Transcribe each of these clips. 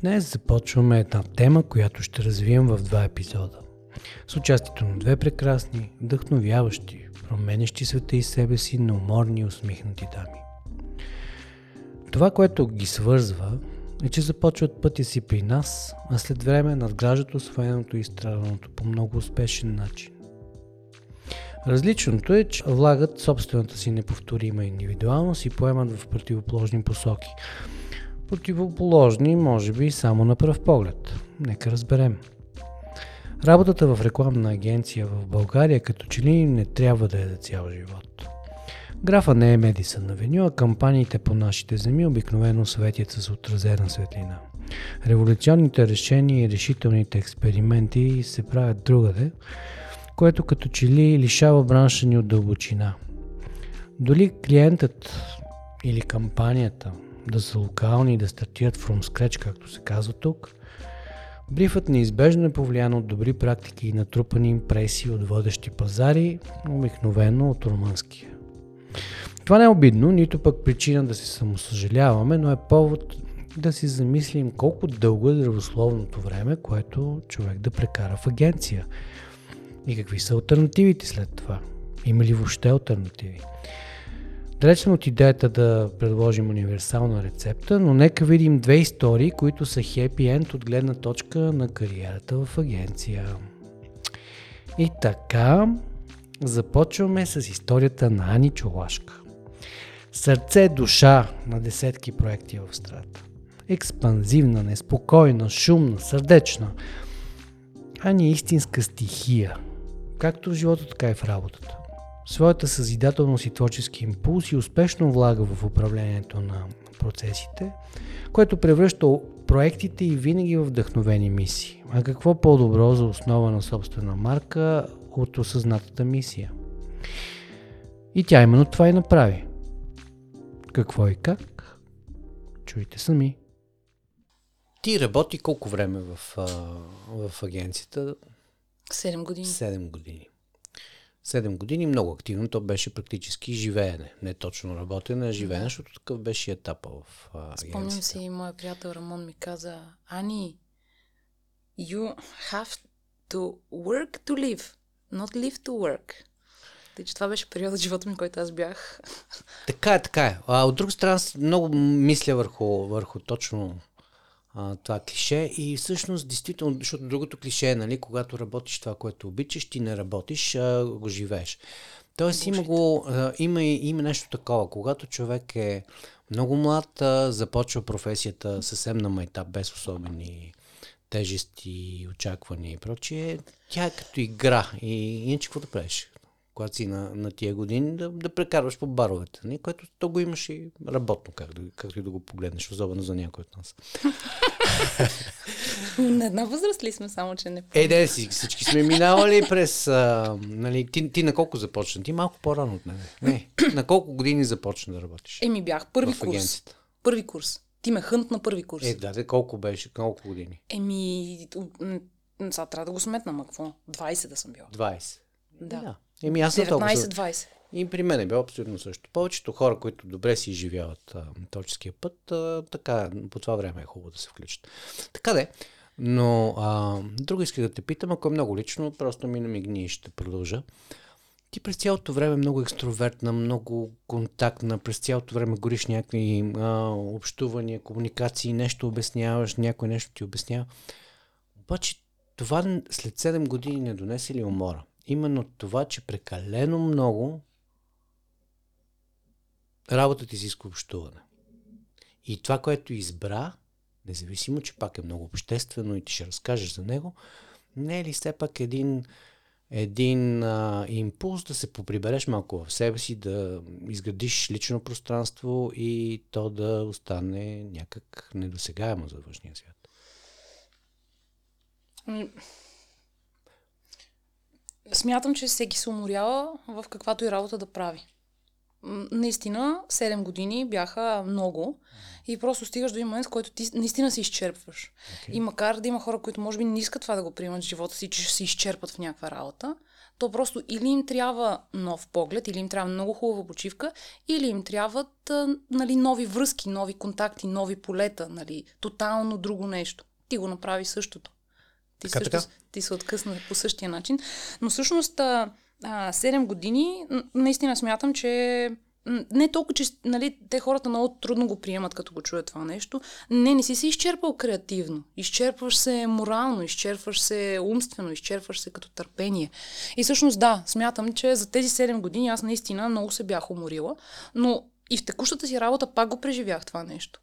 Днес започваме една тема, която ще развием в два епизода. С участието на две прекрасни, вдъхновяващи, променящи света и себе си, но уморни и усмихнати дами. Това, което ги свързва, е, че започват пътя си при нас, а след време надграждат освоеното и страдането по много успешен начин. Различното е, че влагат собствената си неповторима индивидуалност и поемат в противоположни посоки. Противоположни, може би, само на пръв поглед. Нека разберем. Работата в рекламна агенция в България като че ли не трябва да е за цял живот. Графа не е Медисън Авеню, а кампаниите по нашите земи обикновено светят с отразена светлина. Революционните решения и решителните експерименти се правят другаде, което като че ли лишава бранша ни от дълбочина. Доли клиентът или кампанията да са локални и да стартират from scratch, както се казва тук, брифът неизбежно е повлиян от добри практики и натрупани импресии от водещи пазари, обикновено от румънския. Това не е обидно, нито пък причина да се самосъжаляваме, но е повод да си замислим колко дълго е здравословното време, което човек да прекара в агенция – и какви са альтернативите след това? Има ли въобще альтернативи? Далеч съм от идеята да предложим универсална рецепта, но нека видим две истории, които са хепи енд от гледна точка на кариерата в агенция. И така, започваме с историята на Ани Чолашка. Сърце, душа на десетки проекти в страта. Експанзивна, неспокойна, шумна, сърдечна. Ани е истинска стихия – както в живота, така и в работата. Своята съзидателност и творчески импулс и успешно влага в управлението на процесите, което превръща проектите и винаги в вдъхновени мисии. А какво по-добро за основа на собствена марка от осъзнатата мисия? И тя именно това и направи. Какво и как? Чуйте сами. Ти работи колко време в, в агенцията? Седем години. Седем години. Седем години много активно. То беше практически живеене. Не точно работене, а живеене, защото такъв беше етапа в агенцията. Спомням се и моя приятел Рамон ми каза, Ани, you have to work to live, not live to work. Тъй, че това беше период от живота ми, който аз бях. Така е, така е. А от друга страна, много мисля върху, върху точно а, това клише и всъщност, действително, защото другото клише е, нали, когато работиш това, което обичаш, ти не работиш, а го живееш. Тоест има, го, а, има, има нещо такова. Когато човек е много млад, а, започва професията съвсем на майтап, без особени тежести, очаквания и прочие, тя е като игра. И иначе какво да правиш? Когато си на, на тия години, да, да прекарваш по баровете, не? което то го имаш и работно, как да, както и да го погледнеш, особено за някой от нас. на една възраст ли сме, само че не Е, да, си, всички сме минавали през... А, нали, ти, ти на колко започна? Ти малко по-рано от мен. Не, на колко години започна да работиш? Еми бях първи курс. Първи курс. Ти ме хънт на първи курс. Е, да, да, колко беше? Колко години? Еми, сега трябва да го сметна, ма какво? 20 да съм била. 20. Да. да. Еми, аз 19-20. И при мен е било абсолютно също. Повечето хора, които добре си изживяват творческия път, а, така, по това време е хубаво да се включат. Така де. Но а, друго исках да те питам, ако е много лично, просто ми намигни и ще продължа. Ти през цялото време много екстровертна, много контактна, през цялото време гориш някакви а, общувания, комуникации, нещо обясняваш, някой нещо ти обяснява. Обаче това след 7 години не донесе ли умора? Именно това, че прекалено много работата ти изисква общуване. И това, което избра, независимо, че пак е много обществено и ти ще разкажеш за него, не е ли все пак един, един а, импулс да се поприбереш малко в себе си, да изградиш лично пространство и то да остане някак недосегаемо за външния свят? Смятам, че всеки се уморява в каквато и работа да прави. Наистина, 7 години бяха много и просто стигаш до един момент, в който ти наистина се изчерпваш. Okay. И макар да има хора, които може би не искат това да го приемат в живота си, че ще се изчерпат в някаква работа, то просто или им трябва нов поглед, или им трябва много хубава почивка, или им трябват нали, нови връзки, нови контакти, нови полета, нали, тотално друго нещо. Ти го направи същото. Ти, Така, също, така. ти се откъсна по същия начин. Но всъщност а, а, 7 години наистина смятам, че не толкова, че нали, те хората много трудно го приемат, като го чуят това нещо. Не, не си се изчерпал креативно. Изчерпваш се морално, изчерпваш се умствено, изчерпваш се като търпение. И всъщност да, смятам, че за тези 7 години аз наистина много се бях уморила, но и в текущата си работа пак го преживях това нещо.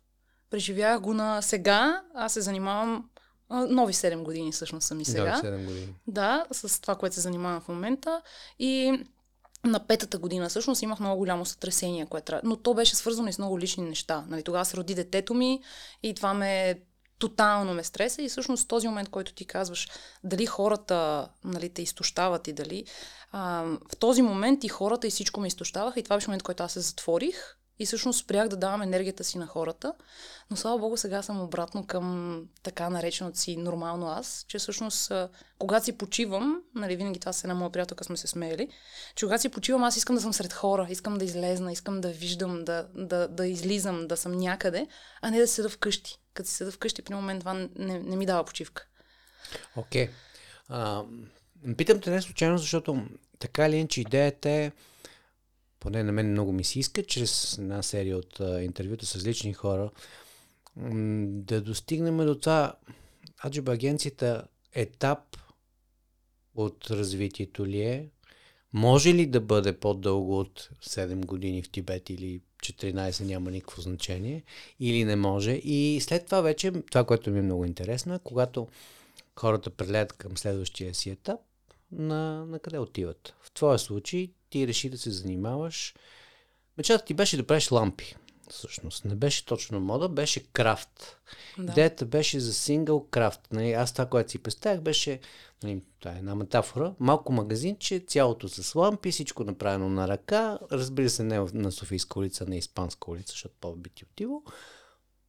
Преживях го на сега, аз се занимавам а, нови 7 години всъщност съм и сега. Да, 7 години. Да, с това, което се занимавам в момента. И на петата година всъщност имах много голямо сътресение, което трябва. Но то беше свързано и с много лични неща. Нали, тогава се роди детето ми и това ме тотално ме стреса и всъщност този момент, който ти казваш, дали хората нали, те изтощават и дали а, в този момент и хората и всичко ме изтощаваха и това беше момент, който аз се затворих и всъщност спрях да давам енергията си на хората, но слава богу сега съм обратно към така нареченото си нормално аз, че всъщност когато си почивам, нали винаги това с една моя приятелка сме се смеяли, че когато си почивам аз искам да съм сред хора, искам да излезна, искам да виждам, да, да, да излизам, да съм някъде, а не да седа вкъщи. Като си седа вкъщи, при момент това не, не ми дава почивка. Окей. Okay. Питам те не случайно, защото така или иначе идеята е, поне на мен много ми се иска, чрез една серия от а, интервюта с различни хора, м- да достигнем до това, Аджиба агенцията етап от развитието ли е, може ли да бъде по-дълго от 7 години в Тибет или 14 няма никакво значение, или не може. И след това вече, това, което ми е много интересно, е когато хората преледат към следващия си етап, на, на къде отиват. В твоя случай ти реши да се занимаваш. Мечтата ти беше да правиш лампи. Всъщност, не беше точно мода, беше крафт. Да. Идеята беше за сингъл крафт. Нали, аз това, което си представях, беше, нали, това е една метафора, малко магазинче, цялото с лампи, всичко направено на ръка, разбира се, не на Софийска улица, не Испанска улица, защото по-би ти отиво.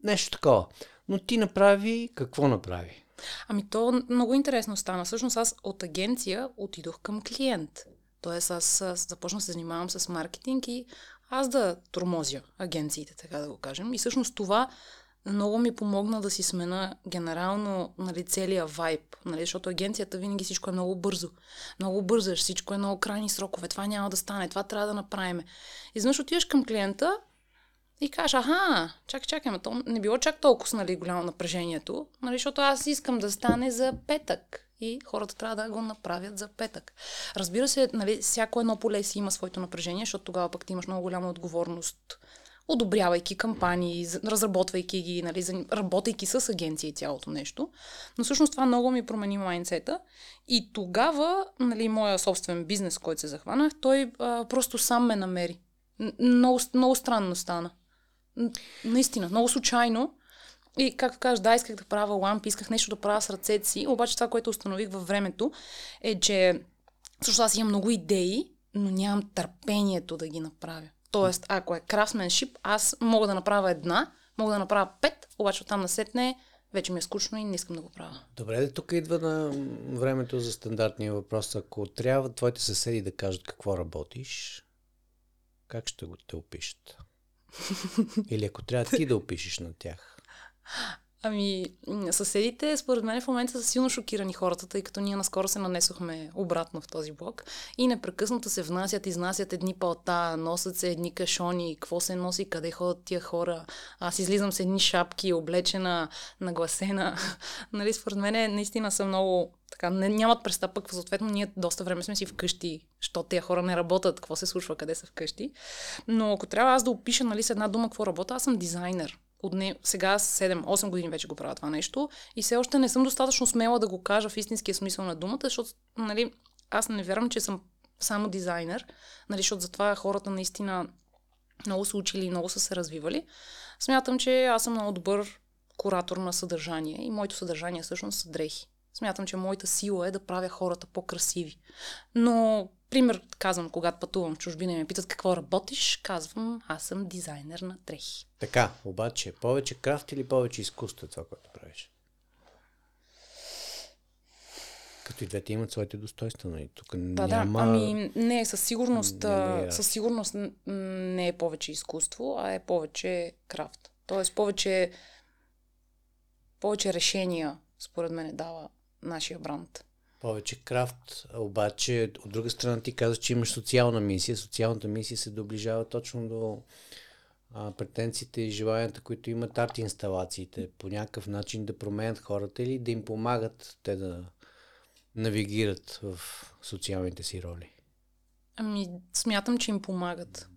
Нещо такова. Но ти направи, какво направи? Ами то много интересно стана. Всъщност аз от агенция отидох към клиент. Тоест аз а, започнах да се занимавам с маркетинг и аз да тормозя агенциите, така да го кажем. И всъщност това много ми помогна да си смена генерално нали, целия вайб, нали, защото агенцията винаги всичко е много бързо. Много бързаш, всичко е много крайни срокове, това няма да стане, това трябва да направим. И изведнъж отиваш към клиента и кажеш, аха, чакай, чакай, ма то не било чак толкова нали, голямо напрежението, нали, защото аз искам да стане за петък и хората трябва да го направят за петък. Разбира се, нали, всяко едно поле си има своето напрежение, защото тогава пък ти имаш много голяма отговорност, одобрявайки кампании, разработвайки ги, нали, работейки с агенция и цялото нещо. Но всъщност това много ми промени майнсета. И тогава, нали, моя собствен бизнес, който се захванах, той а, просто сам ме намери. Много, много странно стана. Наистина, много случайно. И както кажеш, да, исках да правя лампи, исках нещо да правя с ръцете си, обаче това, което установих във времето е, че също аз имам много идеи, но нямам търпението да ги направя. Тоест, ако е крафтменшип, аз мога да направя една, мога да направя пет, обаче оттам насетне вече ми е скучно и не искам да го правя. Добре, да тук идва на времето за стандартния въпрос. Ако трябва твоите съседи да кажат какво работиш, как ще го те опишат? Или ако трябва ти да опишеш на тях? Ами, съседите, според мен в момента са силно шокирани хората, тъй като ние наскоро се нанесохме обратно в този блок и непрекъснато се внасят, изнасят едни палта, носят се едни кашони, какво се носи, къде ходят тия хора. Аз излизам с едни шапки, облечена, нагласена. нали, според мен наистина са много така, не, нямат представа, пък съответно ние доста време сме си вкъщи, защото тези хора не работят, какво се случва, къде са вкъщи. Но ако трябва аз да опиша нали, с една дума какво работя, аз съм дизайнер от не, сега 7-8 години вече го правя това нещо и все още не съм достатъчно смела да го кажа в истинския смисъл на думата, защото нали, аз не вярвам, че съм само дизайнер, нали, защото затова хората наистина много са учили и много са се развивали. Смятам, че аз съм много добър куратор на съдържание и моето съдържание всъщност са дрехи. Смятам, че моята сила е да правя хората по-красиви. Но, пример, казвам, когато пътувам в чужбина и ме питат какво работиш, казвам, аз съм дизайнер на дрехи. Така, обаче, повече крафт или повече изкуство е това, което правиш? Като и двете имат своите достоинства, нали? Тук Да, няма... да. Ами не, със сигурност, Няма а, иерархия. със сигурност не е повече изкуство, а е повече крафт. Тоест повече, повече решения, според мен, дава нашия бранд. Повече крафт, обаче от друга страна ти казваш, че имаш социална мисия. Социалната мисия се доближава точно до а, претенциите и желанията, които имат арт инсталациите. По някакъв начин да променят хората или да им помагат те да навигират в социалните си роли. Ами, смятам, че им помагат.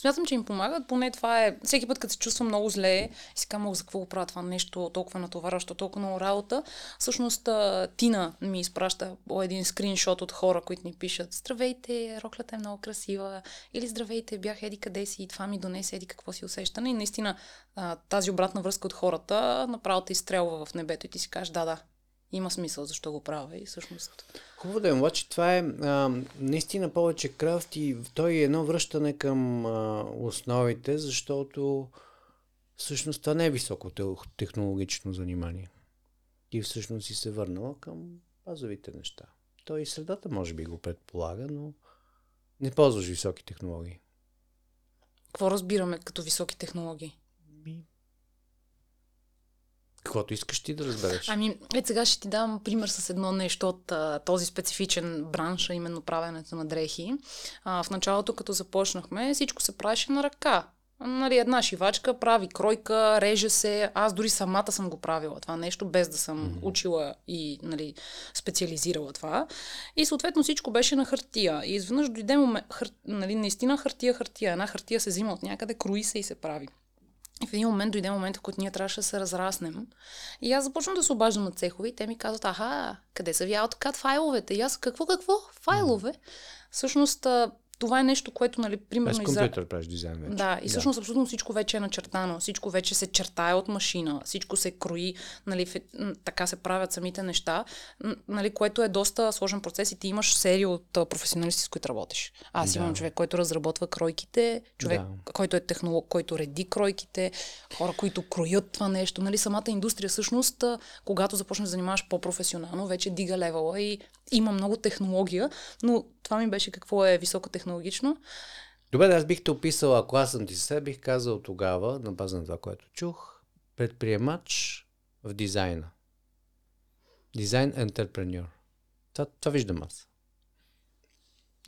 Смятам, че им помагат, поне това е... Всеки път, като се чувствам много зле си казвам, за какво правя това нещо, толкова натоварващо, толкова много работа. Всъщност, Тина ми изпраща един скриншот от хора, които ни пишат Здравейте, роклята е много красива. Или Здравейте, бях еди къде си и това ми донесе еди какво си усещане. И наистина тази обратна връзка от хората направо те изстрелва в небето и ти си кажеш, да, да, има смисъл защо го правя и всъщност... Хубаво да е, обаче това е а, наистина повече крафт и той е едно връщане към а, основите, защото всъщност това не е високо те- технологично занимание. Ти всъщност си се върнала към базовите неща. Той и средата може би го предполага, но не ползваш високи технологии. Какво разбираме като високи технологии? Каквото искаш ти да разбереш. Ами, ето сега ще ти дам пример с едно нещо от а, този специфичен бранш, а именно правенето на дрехи. А, в началото, като започнахме, всичко се правеше на ръка. Нали, една шивачка прави кройка, реже се. Аз дори самата съм го правила това нещо, без да съм mm-hmm. учила и нали, специализирала това. И съответно всичко беше на хартия. И изведнъж дойде момент, хар, нали, наистина хартия, хартия. Една хартия се взима от някъде, крои се и се прави. И в един момент дойде момент, в който ние трябваше да се разраснем. И аз започвам да се обаждам на цехове и те ми казват, аха, къде са ви AutoCAD файловете? И аз, какво, какво? Файлове? Всъщност, това е нещо, което, нали, Без примерно... изра- компютър правиш дизайн вече. да, и всъщност абсолютно всичко вече е начертано, всичко вече се чертае от машина, всичко се крои, нали, в- м, така се правят самите неща, нали, което е доста сложен процес и ти имаш серия от професионалисти, с които работиш. Аз Да. имам човек, който разработва кройките, човек, Да. който е технолог, който реди кройките, хора, които кроят това нещо. Нали, самата индустрия всъщност, когато започнеш да занимаваш по-професионално, вече дига левела и има много технология, но това ми беше какво е високотехнологично. Добре, да, аз бих те описал, ако аз съм ти съсед, бих казал тогава, на база на това, което чух, предприемач в дизайна. Дизайн ентерпреньор. Това, това виждам аз.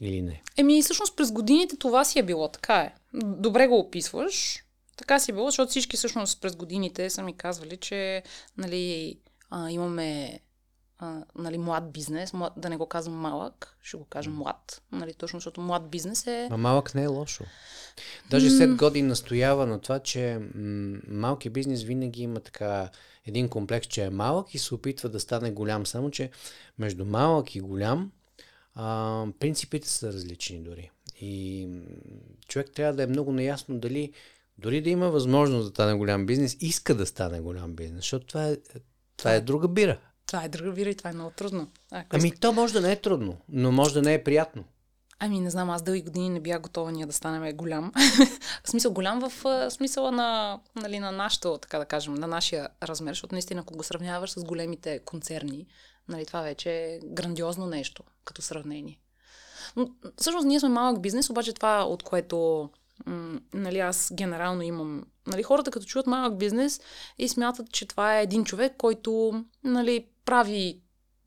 Или не? Еми, всъщност през годините това си е било, така е. Добре го описваш. Така си е било, защото всички всъщност през годините са ми казвали, че нали, а, имаме а, нали, млад бизнес, млад, да не го казвам малък, ще го кажа млад. Нали, точно защото млад бизнес е... Ма малък не е лошо. Даже след години настоява на това, че м- малки бизнес винаги има така един комплекс, че е малък и се опитва да стане голям. Само, че между малък и голям а, принципите са различни дори. И човек трябва да е много наясно дали дори да има възможност да стане голям бизнес, иска да стане голям бизнес, защото това е, това е друга бира. Това е друга вира и това е много трудно. Ако Ами то може да не е трудно, но може да не е приятно. Ами не знам, аз дълги години не бях готова ние да станем голям. в смисъл голям в смисъла на, нали, на нашото, така да кажем, на нашия размер, защото наистина ако го сравняваш с големите концерни, нали, това вече е грандиозно нещо като сравнение. Но, всъщност ние сме малък бизнес, обаче това, от което м- нали, аз генерално имам... Нали, хората като чуят малък бизнес и смятат, че това е един човек, който нали, прави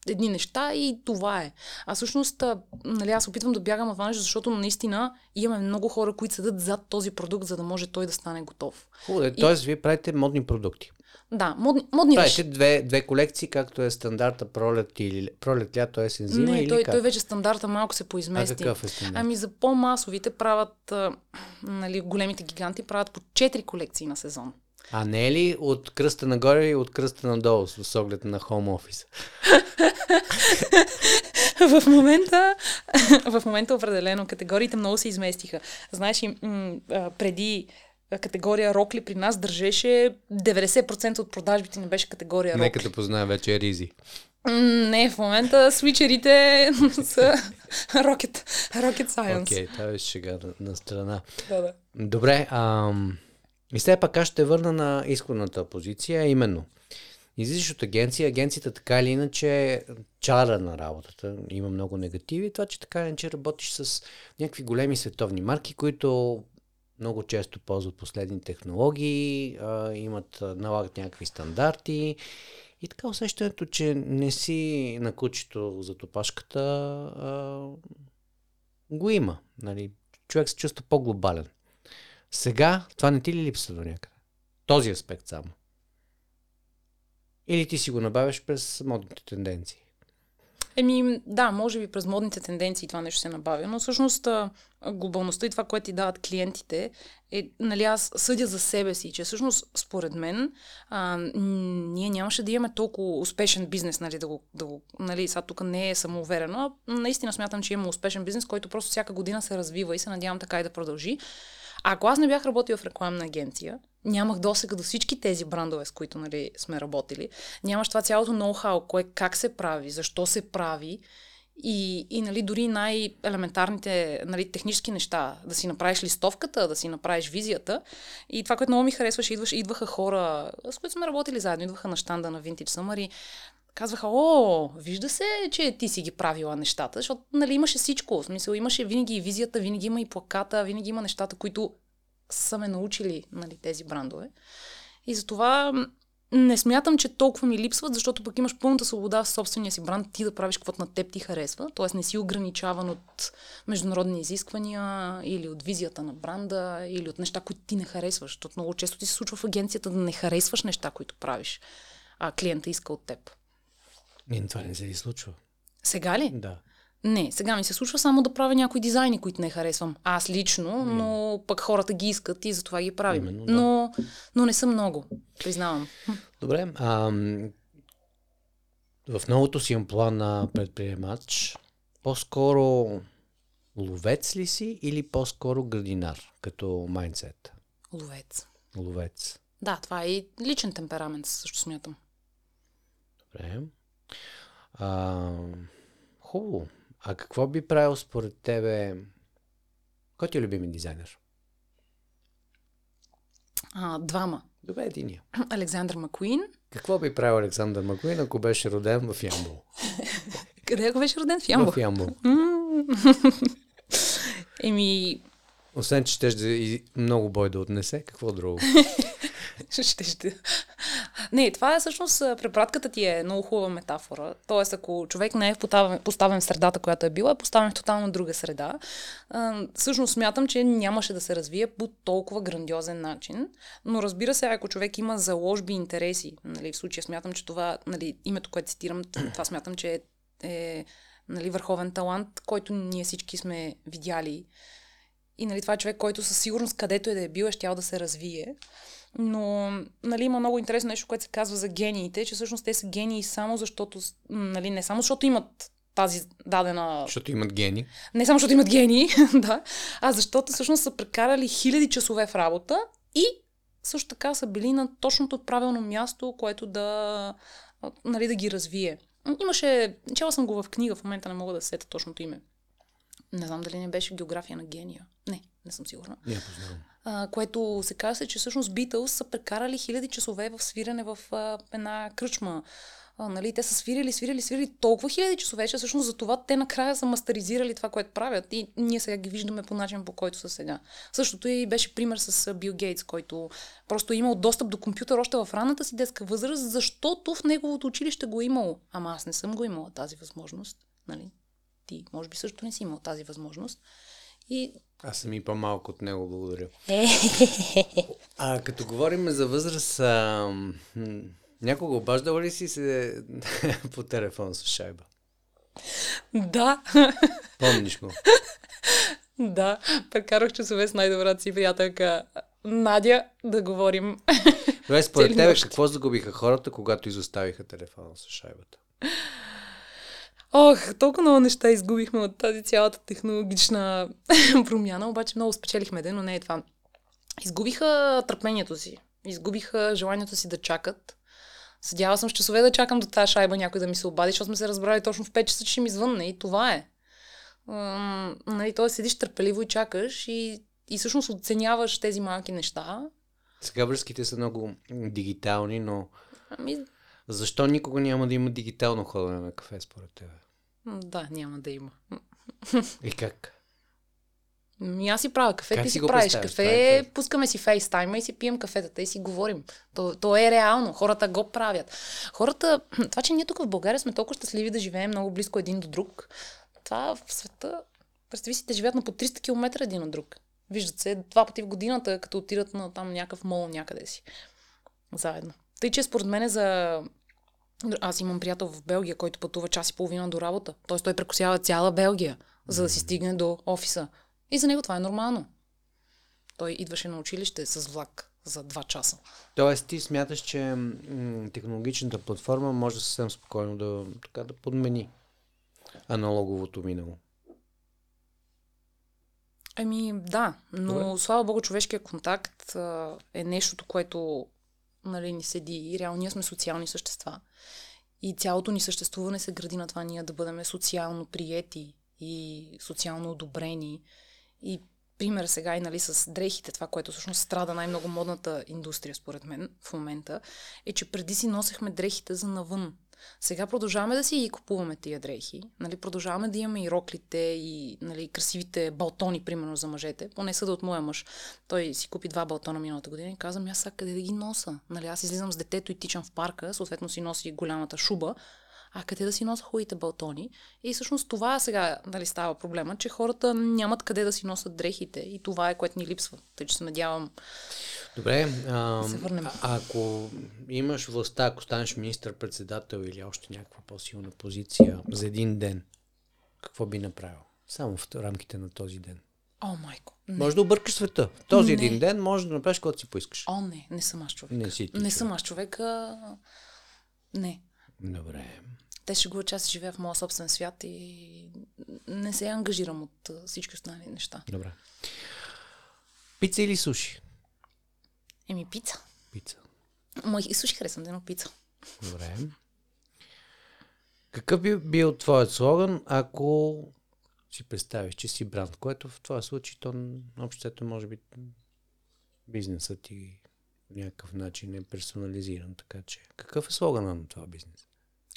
едни неща и това е. А всъщност, нали, аз опитвам да бягам от това нещо, защото наистина имаме много хора, които седат зад този продукт, за да може той да стане готов. Хубаво, е. т.е. вие правите модни продукти. Да, модни, модни Правите неща. две, две колекции, както е стандарта пролет или пролет, лято, есен, зима Не, или той, как? той вече стандарта малко се а поизмести. какъв е стандарт? Ами за по-масовите правят, а, нали, големите гиганти правят по 4 колекции на сезон. А не е ли от кръста нагоре и от кръста надолу с оглед на хоум офис? в момента, в момента определено категориите много се изместиха. Знаеш, и, м- а, преди а, категория рокли при нас държеше 90% от продажбите не беше категория рокли. Нека да позная вече Ризи. Не, в момента свичерите са Rocket, Rocket Science. Окей, това беше шега на, на страна. Да, да. Добре, ам, и все пак аз ще върна на изходната позиция, именно излизаш от агенция, агенцията така или иначе чара на работата, има много негативи, това, че така или иначе работиш с някакви големи световни марки, които много често ползват последни технологии, а, имат, налагат някакви стандарти и така усещането, че не си на кучето за топашката, а, го има. Нали? Човек се чувства по-глобален. Сега това не ти ли липсва до някъде? Този аспект само. Или ти си го набавяш през модните тенденции? Еми, да, може би през модните тенденции това нещо се набавя, но всъщност глобалността и това, което ти дават клиентите, е, нали, аз съдя за себе си, че всъщност, според мен, а, ние нямаше да имаме толкова успешен бизнес, нали, да го, да го нали, сега тук не е самоуверено, а наистина смятам, че има успешен бизнес, който просто всяка година се развива и се надявам така и да продължи. А ако аз не бях работила в рекламна агенция, нямах досега до всички тези брандове, с които нали, сме работили. Нямаш това цялото ноу-хау, кое как се прави, защо се прави. И, и нали, дори най-елементарните нали, технически неща, да си направиш листовката, да си направиш визията. И това, което много ми харесваше, идваш, идваха хора, с които сме работили заедно, идваха на щанда на Vintage Summer и казваха, о, вижда се, че ти си ги правила нещата, защото нали, имаше всичко. В смисъл, имаше винаги и визията, винаги има и плаката, винаги има нещата, които са ме научили нали, тези брандове. И затова не смятам, че толкова ми липсват, защото пък имаш пълната свобода в собствения си бранд ти да правиш каквото на теб ти харесва. Тоест не си ограничаван от международни изисквания или от визията на бранда или от неща, които ти не харесваш. Защото много често ти се случва в агенцията да не харесваш неща, които правиш, а клиента иска от теб. Ми, това не се ли случва? Сега ли? Да. Не, сега ми се случва само да правя някои дизайни, които не харесвам. Аз лично, но пък хората ги искат и затова ги правим. Именно, да. но, но не съм много, признавам. Добре. А, в новото си план на предприемач, по-скоро ловец ли си или по-скоро градинар, като майндсет? Ловец. Ловец. Да, това е и личен темперамент, също смятам. Добре. А, хубаво. А какво би правил според тебе? Кой ти е любими дизайнер? А, двама. Добре, единия. Александър Макуин. Какво би правил Александър Макуин, ако беше роден в Ямбол? Къде ако беше роден в Ямбол? В Ямбол. Еми... Освен, че ще много бой да отнесе, какво друго? ще, ще. Не, това е всъщност препратката ти е много хубава метафора. Тоест, ако човек не е поставен, в средата, която е била, е поставен в тотално друга среда. Всъщност смятам, че нямаше да се развие по толкова грандиозен начин. Но разбира се, ако човек има заложби интереси, нали, в случая смятам, че това, нали, името, което цитирам, това смятам, че е, е нали, върховен талант, който ние всички сме видяли. И нали, това е човек, който със сигурност където е да е бил, е щял да се развие. Но нали, има много интересно нещо, което се казва за гениите, че всъщност те са гении само защото, нали, не само защото имат тази дадена... Защото имат гени. Не само защото имат гени, да, а защото всъщност са прекарали хиляди часове в работа и също така са били на точното правилно място, което да, нали, да ги развие. Имаше, чела съм го в книга, в момента не мога да сета точното име. Не знам дали не беше география на гения. Не, не съм сигурна. Не, познавам а, което се казва, че всъщност Битълс са прекарали хиляди часове в свирене в а, една кръчма. А, нали, те са свирили, свирили, свирили толкова хиляди часове, че всъщност за това те накрая са мастеризирали това, което правят и ние сега ги виждаме по начин, по който са сега. Същото и беше пример с Бил Гейтс, който просто е имал достъп до компютър още в ранната си детска възраст, защото в неговото училище го е имало. Ама аз не съм го имала тази възможност. Нали? Ти, може би, също не си имал тази възможност. И аз съм и по-малко от него, благодаря. а като говорим за възраст, а, някога обаждала ли си се по телефон с шайба? Да. Помниш го? Да, прекарах часове с най-добрата си приятелка Надя да говорим. Добре, според тебе какво загубиха хората, когато изоставиха телефона с шайбата? Ох, толкова много неща изгубихме от тази цялата технологична промяна, обаче много спечелихме ден, но не е това. Изгубиха търпението си, изгубиха желанието си да чакат. Седяла съм с часове да чакам до тази шайба някой да ми се обади, защото сме се разбрали точно в 5 часа, че ще ми звънне и това е. М- нали, той седиш търпеливо и чакаш и, и всъщност оценяваш тези малки неща. Сега връзките са много дигитални, но ами... Защо никога няма да има дигитално ходене на кафе, според тебе? Да, няма да има. И как? Ми аз си правя кафе, Как ти си си правиш кафе, е пускаме си фейстайма и си пием кафетата и си говорим. То, то е реално, хората го правят. Хората, това, че ние тук в България сме толкова щастливи да живеем много близко един до друг, това в света, представи си, те живеят на по 300 км един от друг. Виждат се два пъти в годината, като отидат на там някакъв мол някъде си. Заедно. Тъй, че според мен е за аз имам приятел в Белгия, който пътува час и половина до работа. Тоест той прекусява цяла Белгия, за да си стигне до офиса. И за него това е нормално. Той идваше на училище с влак за два часа. Тоест ти смяташ, че м- технологичната платформа може съвсем спокойно да, така, да подмени аналоговото минало. Еми, да, но Добре. слава богу, човешкият контакт а, е нещото, което нали, ни седи. И реално ние сме социални същества. И цялото ни съществуване се гради на това ние да бъдем социално приети и социално одобрени. И пример сега и нали, с дрехите, това, което всъщност страда най-много модната индустрия, според мен, в момента, е, че преди си носехме дрехите за навън. Сега продължаваме да си ги купуваме тия дрехи. Нали, продължаваме да имаме и роклите, и нали, красивите балтони, примерно за мъжете. Поне съда от моя мъж. Той си купи два балтона миналата година и каза, аз сега къде да ги носа? Нали, аз излизам с детето и тичам в парка, съответно си носи голямата шуба, а къде да си носа хубавите балтони? И всъщност това сега нали, става проблема, че хората нямат къде да си носят дрехите и това е което ни липсва. Тъй, че се надявам Добре, а, се върнем. а- ако имаш властта, ако станеш министър-председател или още някаква по-силна позиция за един ден, какво би направил? Само в рамките на този ден. О, майко. Не. Може да объркаш света. В този Не. един ден може да направиш каквото си поискаш. О, не, не съм аз човек. Не си ти Не човек. съм аз човек. А... Не. Добре. Те ще го че аз живея в моя собствен свят и не се ангажирам от всички останали неща. Добре. Пица или суши? Еми, пица. Пица. Ма и суши харесвам, да, но пица. Добре. Какъв би бил твоят слоган, ако си представиш, че си бранд, което в това случай, то общото може би бизнесът ти някакъв начин е персонализиран, така че какъв е слогана на това бизнес?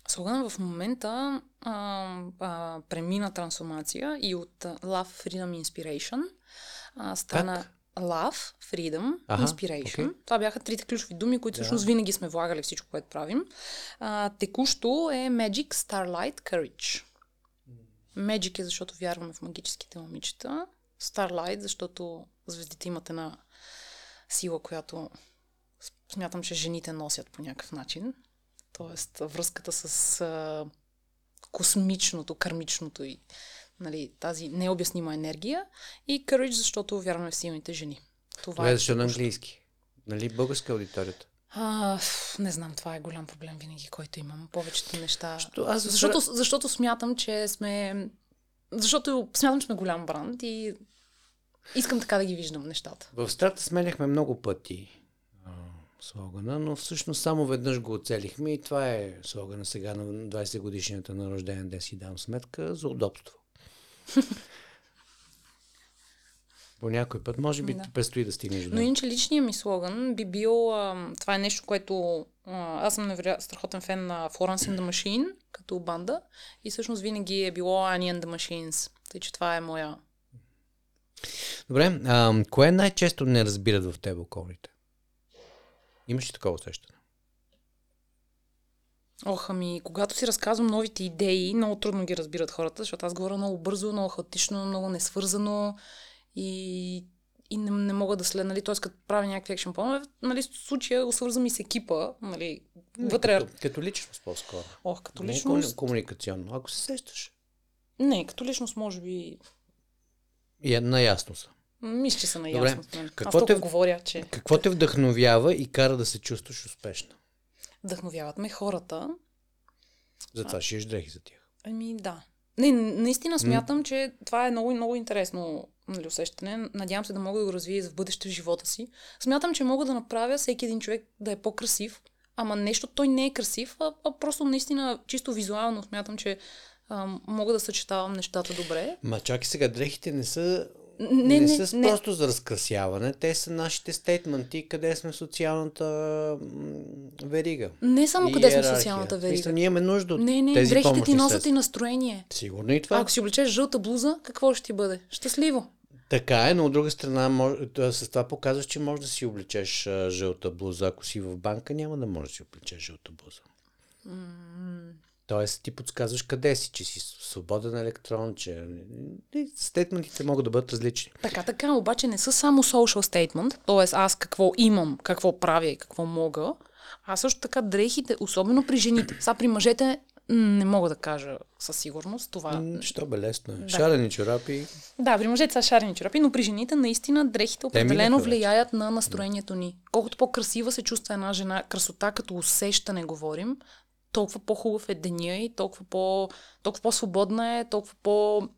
Слогана в момента а, а, премина трансформация и от Love, Freedom, Inspiration а, стана Как? Love, Freedom, Аха, Inspiration. окей. Това бяха трите ключови думи, които всъщност винаги сме влагали всичко, което правим. А, текущо е Magic, Starlight, Courage. Magic е защото вярваме в магическите момичета. Starlight, защото звездите имат една сила, която смятам, че жените носят по някакъв начин. Тоест, връзката с а, космичното, кармичното и нали, тази необяснима енергия. И courage, защото вярваме в силните жени. Това Това е защо на английски. Нали българска аудиторията? А, не знам, това е голям проблем винаги, който имам. Повечето неща. Що аз защото, защото смятам, че сме. Защото смятам, че сме голям бранд и искам така да ги виждам нещата. В старта сменяхме много пъти слогана, но всъщност само веднъж го оцелихме и това е слогана сега на 20 годишната на рожден ден си дам сметка за удобство. По някой път, може би, Да. предстои да стигнеш до Но иначе личният ми слоган би бил, а, това е нещо, което а, аз съм невероятно страхотен фен на Florence and the Machine, като банда, и всъщност винаги е било Annie and the Machines. Тъй, че това е моя... Добре, а, кое най-често не разбират в теб околните? Имаш ли такова усещане? Ох, ами, когато си разказвам новите идеи, много трудно ги разбират хората, защото аз говоря много бързо, много хаотично, много несвързано и, и не, не мога да след, нали, т.е. като правя някакви екшен планове, нали, случая свързвам и с екипа, нали, вътре, Като, като личност по-скоро. ох, като Не личност, комуникационно. Ако се сещаш. не, като личност може би, И е, наясно са. Мисля, че са Добре, наясно. Аз какво толкова те- говоря, че Какво те вдъхновява и кара да се чувстваш успешна? вдъхновяват ме хората, Затова шиеш дрехи за тях. Ами да. Не, наистина смятам, че това е много, много интересно нали, усещане. Надявам се да мога да го развия и за в бъдеще в живота си. Смятам, че мога да направя всеки един човек да е по-красив, ама нещо той не е красив, а, а просто наистина чисто визуално смятам, че а, мога да съчетавам нещата добре. Ма чакай сега, дрехите не са не, не, не са не. просто за разкрасяване, те са нашите стейтменти, къде сме в социалната верига. Не само къде сме в социалната верига. Мисля, ние имаме нужда от Не, не, тези дрехите ти носят и настроение. Сигурно и това. Ако си облечеш жълта блуза, какво ще ти бъде? Щастливо. Така е, но от друга страна може, с това показваш, че можеш да си облечеш жълта блуза. Ако си в банка, няма да можеш да си облечеш жълта блуза. Тоест, ти подсказваш къде си, че си свободен електрон, че стейтментите могат да бъдат различни. Така, така, обаче не са само social statement, т.е. аз какво имам, какво правя и какво мога, а също така дрехите, особено при жените. Сега при мъжете не мога да кажа със сигурност това. Що бе лесно е. Да. Шарени чорапи. Да, при мъжете са шарени чорапи, но при жените наистина дрехите определено влияят на настроението ни. Колкото по-красива се чувства една жена, красота като усещане говорим, толкова по-хубав е деня и толкова, по, толкова по-свободна е, толкова по-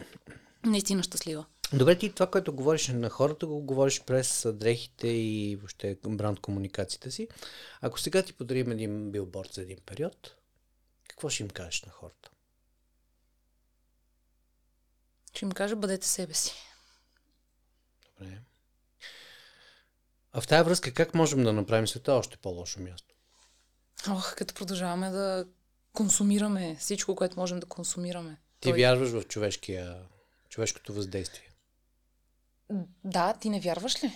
наистина щастлива. Добре, ти това, което говориш на хората, го говориш през дрехите и въобще бранд комуникацията си. Ако сега ти подарим един билборд за един период, какво ще им кажеш на хората? Ще им кажа, бъдете себе си. Добре. А в тази връзка, как можем да направим света още по-лошо място? Ох, като продължаваме да консумираме всичко, което можем да консумираме. Ти Той... вярваш в човешкия, човешкото въздействие? Да, ти не вярваш ли?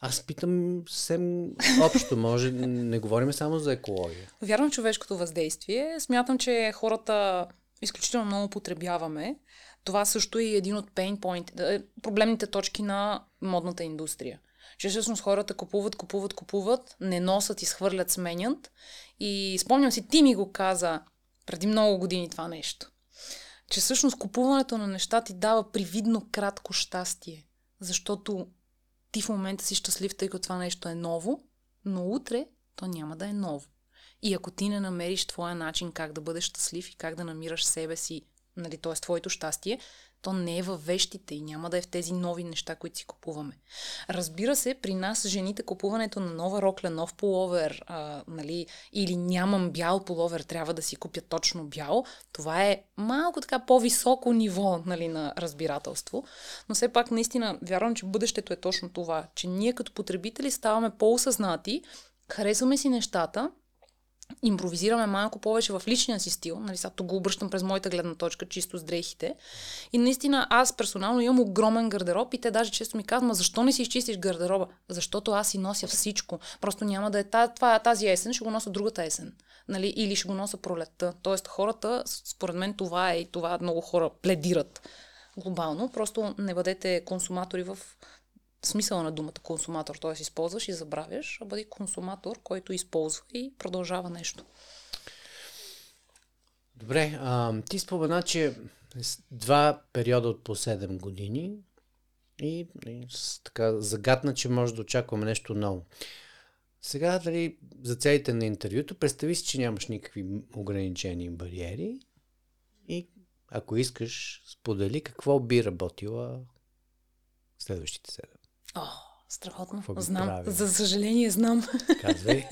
Аз питам съвсем общо, може, не говорим само за екология. Вярвам в човешкото въздействие. Смятам, че хората изключително много потребяваме. Това също е един от point, проблемните точки на модната индустрия. Че всъщност хората купуват, купуват, купуват, не носят, изхвърлят, сменят. И спомням си, ти ми го каза преди много години това нещо. Че всъщност купуването на неща ти дава привидно кратко щастие. Защото ти в момента си щастлив, тъй като това нещо е ново, но утре то няма да е ново. И ако ти не намериш твоя начин как да бъдеш щастлив и как да намираш себе си, нали, т.е. твоето щастие, то не е във вещите и няма да е в тези нови неща, които си купуваме. Разбира се, при нас жените купуването на нова рокля, нов половер, а, нали, или нямам бял половер, трябва да си купя точно бял, това е малко така по-високо ниво нали, на разбирателство. Но все пак наистина вярвам, че бъдещето е точно това, че ние като потребители ставаме по-осъзнати, харесваме си нещата, импровизираме малко повече в личния си стил. Нали, сега тук го обръщам през моята гледна точка, чисто с дрехите. И наистина аз персонално имам огромен гардероб и те даже често ми казват, защо не си изчистиш гардероба? Защото аз си нося всичко. Просто няма да е тази есен, ще го нося другата есен. Нали, или ще го нося пролетта. Тоест хората, според мен това е и това много хора пледират глобално. Просто не бъдете консуматори в смисъла на думата консуматор, т.е. използваш и забравяш, а бъди консуматор, който използва и продължава нещо. Добре, а, ти спомена, че два периода от по 7 години и, и така загадна, че може да очакваме нещо ново. Сега, дали, за целите на интервюто, представи си, че нямаш никакви ограничени бариери и ако искаш, сподели какво би работила следващите 7. О, страхотно. Знам. Прави? За съжаление, знам. Казвай.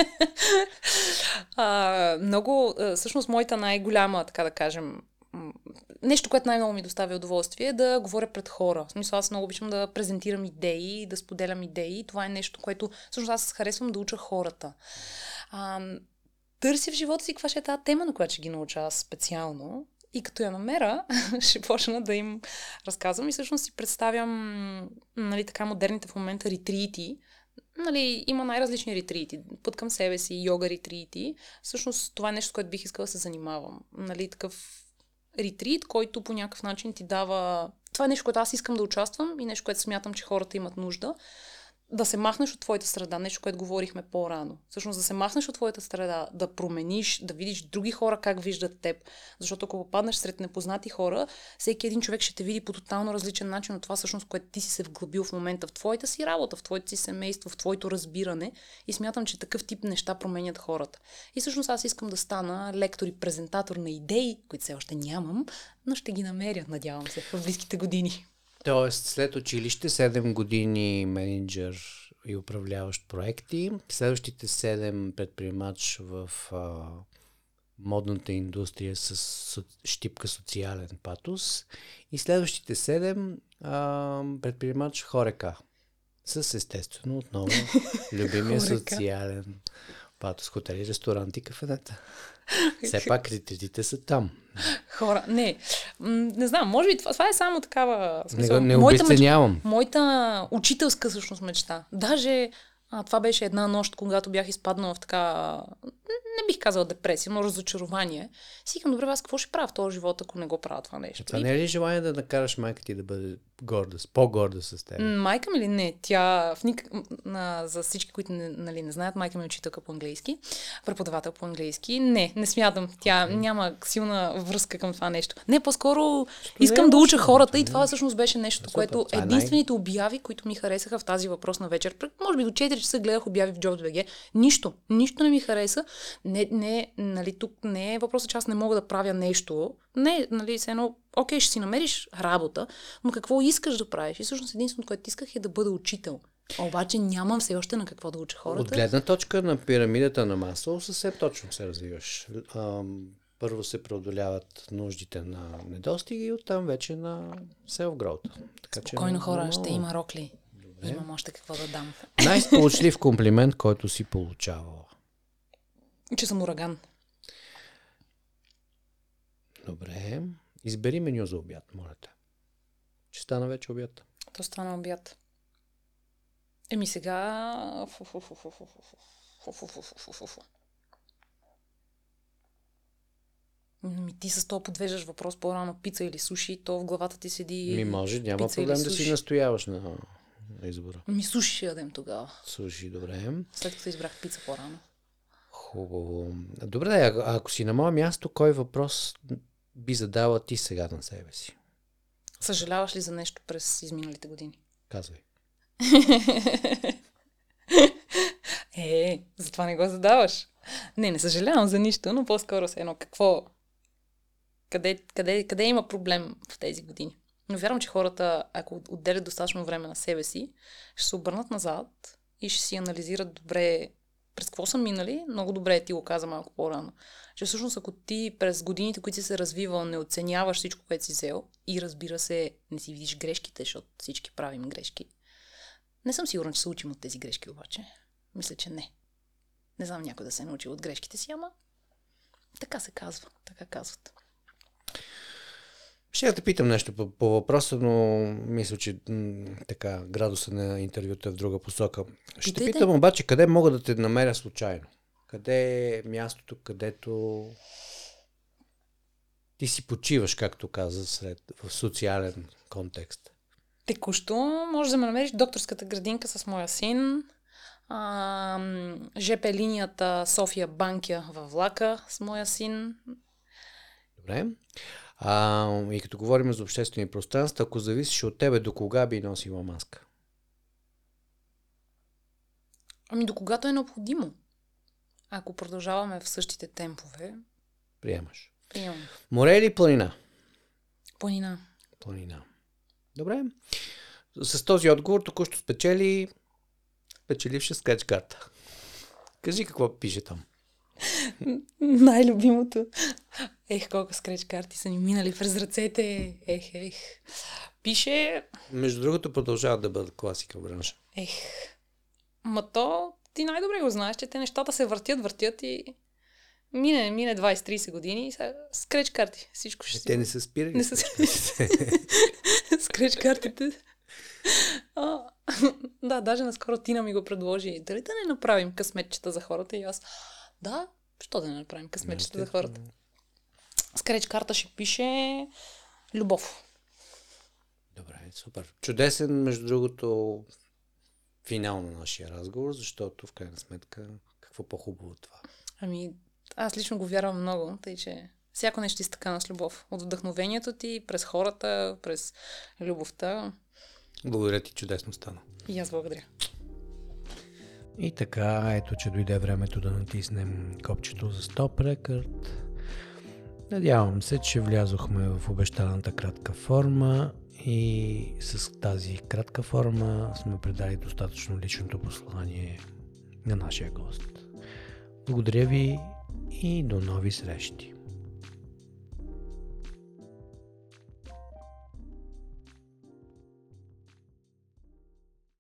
а, много, всъщност, моята най-голяма, така да кажем, нещо, което най-много ми доставя удоволствие е да говоря пред хора. В смисъл, аз много обичам да презентирам идеи, да споделям идеи. Това е нещо, което всъщност аз харесвам да уча хората. А, търся в живота си каква ще е тази тема, на която ще ги науча аз специално. И като я намеря, ще почна да им разказвам и всъщност си представям нали, така модерните в момента ретрити. Нали, има най-различни ретрити. Път към себе си, йога ретрити. Всъщност това е нещо, с което бих искала да се занимавам. Нали, такъв ретрит, който по някакъв начин ти дава... Това е нещо, което аз искам да участвам и нещо, което смятам, че хората имат нужда да се махнеш от твоята среда, нещо, което говорихме по-рано. Всъщност да се махнеш от твоята среда, да промениш, да видиш други хора как виждат теб. Защото ако попаднеш сред непознати хора, всеки един човек ще те види по тотално различен начин от това, всъщност, което ти си се вглъбил в момента в твоята си работа, в твоето си семейство, в твоето разбиране. И смятам, че такъв тип неща променят хората. И всъщност аз искам да стана лектор и презентатор на идеи, които все още нямам, но ще ги намеря, надявам се, в близките години. Тоест, след училище 7 години менеджер и управляващ проекти, следващите 7 предприемач в а, модната индустрия с со, щипка социален патос. И следващите седем а, предприемач Хорека. С естествено отново любимия социален патос. Хотели, ресторанти, кафенета. Все пак критериите са там. Хора, не. Не знам, може би това, това е само такава... Не, Смисъл, го- не моята, моята учителска всъщност мечта. Даже а, това беше една нощ, когато бях изпаднала в така... Не бих казала депресия, но разочарование. Си казвам, добре, аз какво ще правя в този живот, ако не го правя това нещо? Това не е ли желание да накараш майка ти да бъде горда, по-горда с теб? Майка ми ли не? Тя в ник... на, за всички, които не, нали, не знаят, майка ми е учителка по английски, преподавател по английски. Не, не смятам. Тя няма силна връзка към това нещо. Не, по-скоро искам не е да уча хората и е това всъщност беше нещо, Супер, което е най- единствените обяви, които ми харесаха в тази въпросна вечер. Пр- Може би до 4 часа гледах обяви в JobsBG. Нищо, нищо не ми хареса. Не, не, нали, тук не е въпросът, че аз не мога да правя нещо. Не, нали, все едно, окей, ще си намериш работа, но какво искаш да правиш? И всъщност единственото, което исках е да бъда учител. Обаче нямам все още на какво да уча хората. От гледна точка на пирамидата на Маслоу съвсем точно се развиваш. Първо се преодоляват нуждите на недостиги и оттам вече на self-growth. Така, че Спокойно хора, много- ще има рокли. Имам още какво да дам. Най-сполучлив комплимент, който си получавала. Че съм ураган. Добре. Избери меню за обяд, моля те. Че стана вече обяд. То стана обяд. Еми сега... Ми ти с то подвеждаш въпрос по-рано пица или суши, то в главата ти седи. Ми може, няма пица проблем да си настояваш на избора. Ми суши ще ядем тогава. Суши, добре. След като избрах пица по-рано. Хубаво. Добре, а, ако си на мое място, кой въпрос би задала ти сега на себе си? Съжаляваш ли за нещо през изминалите години? Казвай. Е, затова не го задаваш. Не, не съжалявам за нищо, но по-скоро се едно какво... Къде, къде, къде има проблем в тези години? Но вярвам, че хората, ако отделят достатъчно време на себе си, ще се обърнат назад и ще си анализират добре през какво са минали. Много добре ти го каза малко по-рано. Че всъщност ако ти през годините, които си се развивал, не оценяваш всичко, което си взел и разбира се, не си видиш грешките, защото всички правим грешки. Не съм сигурна, че се учим от тези грешки обаче. Мисля, че не. Не знам някой да се е научил от грешките си, ама така се казва, така казват. Ще те питам нещо по, по въпроса, но мисля, че м, така градуса на интервюто е в друга посока. Ще те Питайте. питам обаче къде мога да те намеря случайно? Къде е мястото, където ти си почиваш, както каза, сред, в социален контекст? Текущо може да ме намериш докторската градинка с моя син, а, ЖП линията София Банкя във влака с моя син. Добре. А, и като говорим за обществени пространства, ако зависиш от тебе, до кога би носила маска? Ами до когато е необходимо. Ако продължаваме в същите темпове, Приемаш. приемам. Море или планина? Планина. Планина. Добре. С този отговор току-що спечели печеливша скреч карта. Кажи какво пише там. Най-любимото. Ех, колко скреч карти са ни минали през ръцете. Ех, ех. Пише Между другото продължават да бъдат класика в бранша. Ех. Ма то, ти най-добре го знаеш, че те нещата се въртят, въртят и мине, мине 20-30 години и сега скреч карти. Всичко ще си... Те не са спирали. Не са скреч картите. А, да, даже наскоро Тина ми го предложи. Дали да не направим късметчета за хората? И аз, да, що да не направим късметчета за хората? Скреч карта ще пише любов. Добре, супер. Чудесен, между другото, финал на нашия разговор, защото в крайна сметка какво по-хубаво от това? Ами, аз лично го вярвам много, тъй че всяко нещо изтъкана с любов. От вдъхновението ти, през хората, през любовта. Благодаря ти, чудесно стана. И аз благодаря. И така, ето, че дойде времето да натиснем копчето за Stop Record. Надявам се, че влязохме в обещаната кратка форма и с тази кратка форма сме предали достатъчно личното послание на нашия гост. Благодаря ви и до нови срещи!